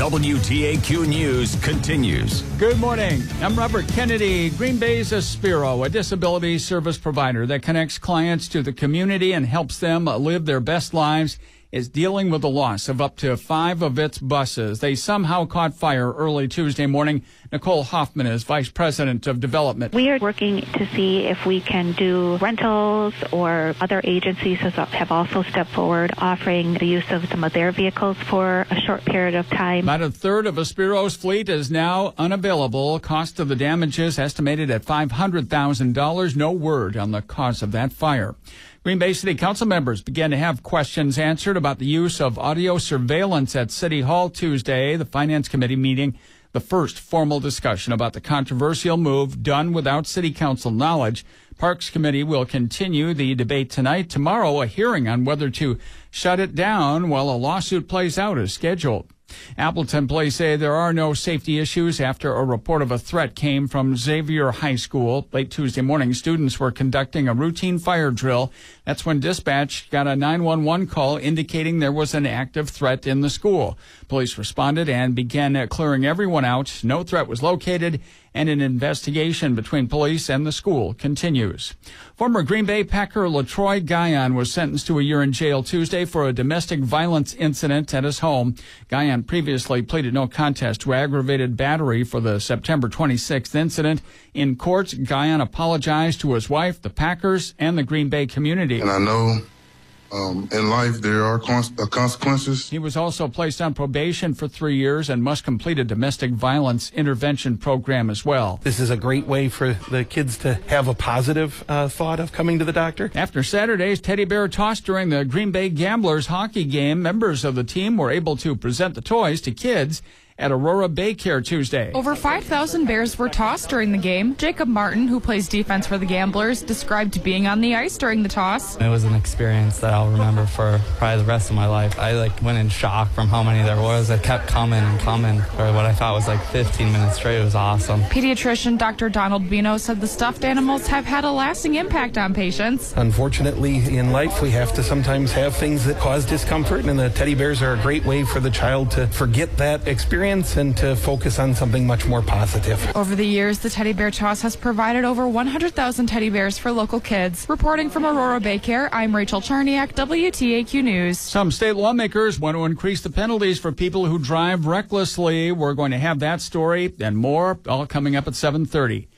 WTAQ News continues. Good morning. I'm Robert Kennedy. Green Bay's Aspiro, a disability service provider that connects clients to the community and helps them live their best lives is dealing with the loss of up to five of its buses. They somehow caught fire early Tuesday morning. Nicole Hoffman is Vice President of Development. We are working to see if we can do rentals or other agencies have also stepped forward offering the use of some of their vehicles for a short period of time. About a third of Aspiro's fleet is now unavailable. Cost of the damages estimated at $500,000. No word on the cause of that fire. Green Bay City Council members began to have questions answered about the use of audio surveillance at City Hall Tuesday, the Finance Committee meeting, the first formal discussion about the controversial move done without City Council knowledge. Parks Committee will continue the debate tonight. Tomorrow, a hearing on whether to shut it down while a lawsuit plays out is scheduled. Appleton police say there are no safety issues after a report of a threat came from Xavier High School. Late Tuesday morning, students were conducting a routine fire drill. That's when dispatch got a 911 call indicating there was an active threat in the school. Police responded and began uh, clearing everyone out. No threat was located and an investigation between police and the school continues. Former Green Bay Packer Letroy Guion was sentenced to a year in jail Tuesday for a domestic violence incident at his home. Guion previously pleaded no contest to aggravated battery for the September 26th incident. In court, Guion apologized to his wife, the Packers, and the Green Bay community. And I know um, in life, there are uh, consequences. He was also placed on probation for three years and must complete a domestic violence intervention program as well. This is a great way for the kids to have a positive uh, thought of coming to the doctor. After Saturday's teddy bear toss during the Green Bay Gamblers hockey game, members of the team were able to present the toys to kids at Aurora Bay Care Tuesday. Over 5,000 bears were tossed during the game. Jacob Martin, who plays defense for the Gamblers, described being on the ice during the toss. It was an experience that I'll remember for probably the rest of my life. I like went in shock from how many there was. It kept coming and coming for what I thought was like 15 minutes straight. It was awesome. Pediatrician Dr. Donald Bino said the stuffed animals have had a lasting impact on patients. Unfortunately, in life, we have to sometimes have things that cause discomfort, and the teddy bears are a great way for the child to forget that experience experience and to focus on something much more positive. Over the years, the Teddy Bear Toss has provided over 100,000 teddy bears for local kids. Reporting from Aurora Baycare, I'm Rachel Charniak, WTAQ News. Some state lawmakers want to increase the penalties for people who drive recklessly. We're going to have that story and more all coming up at 7:30.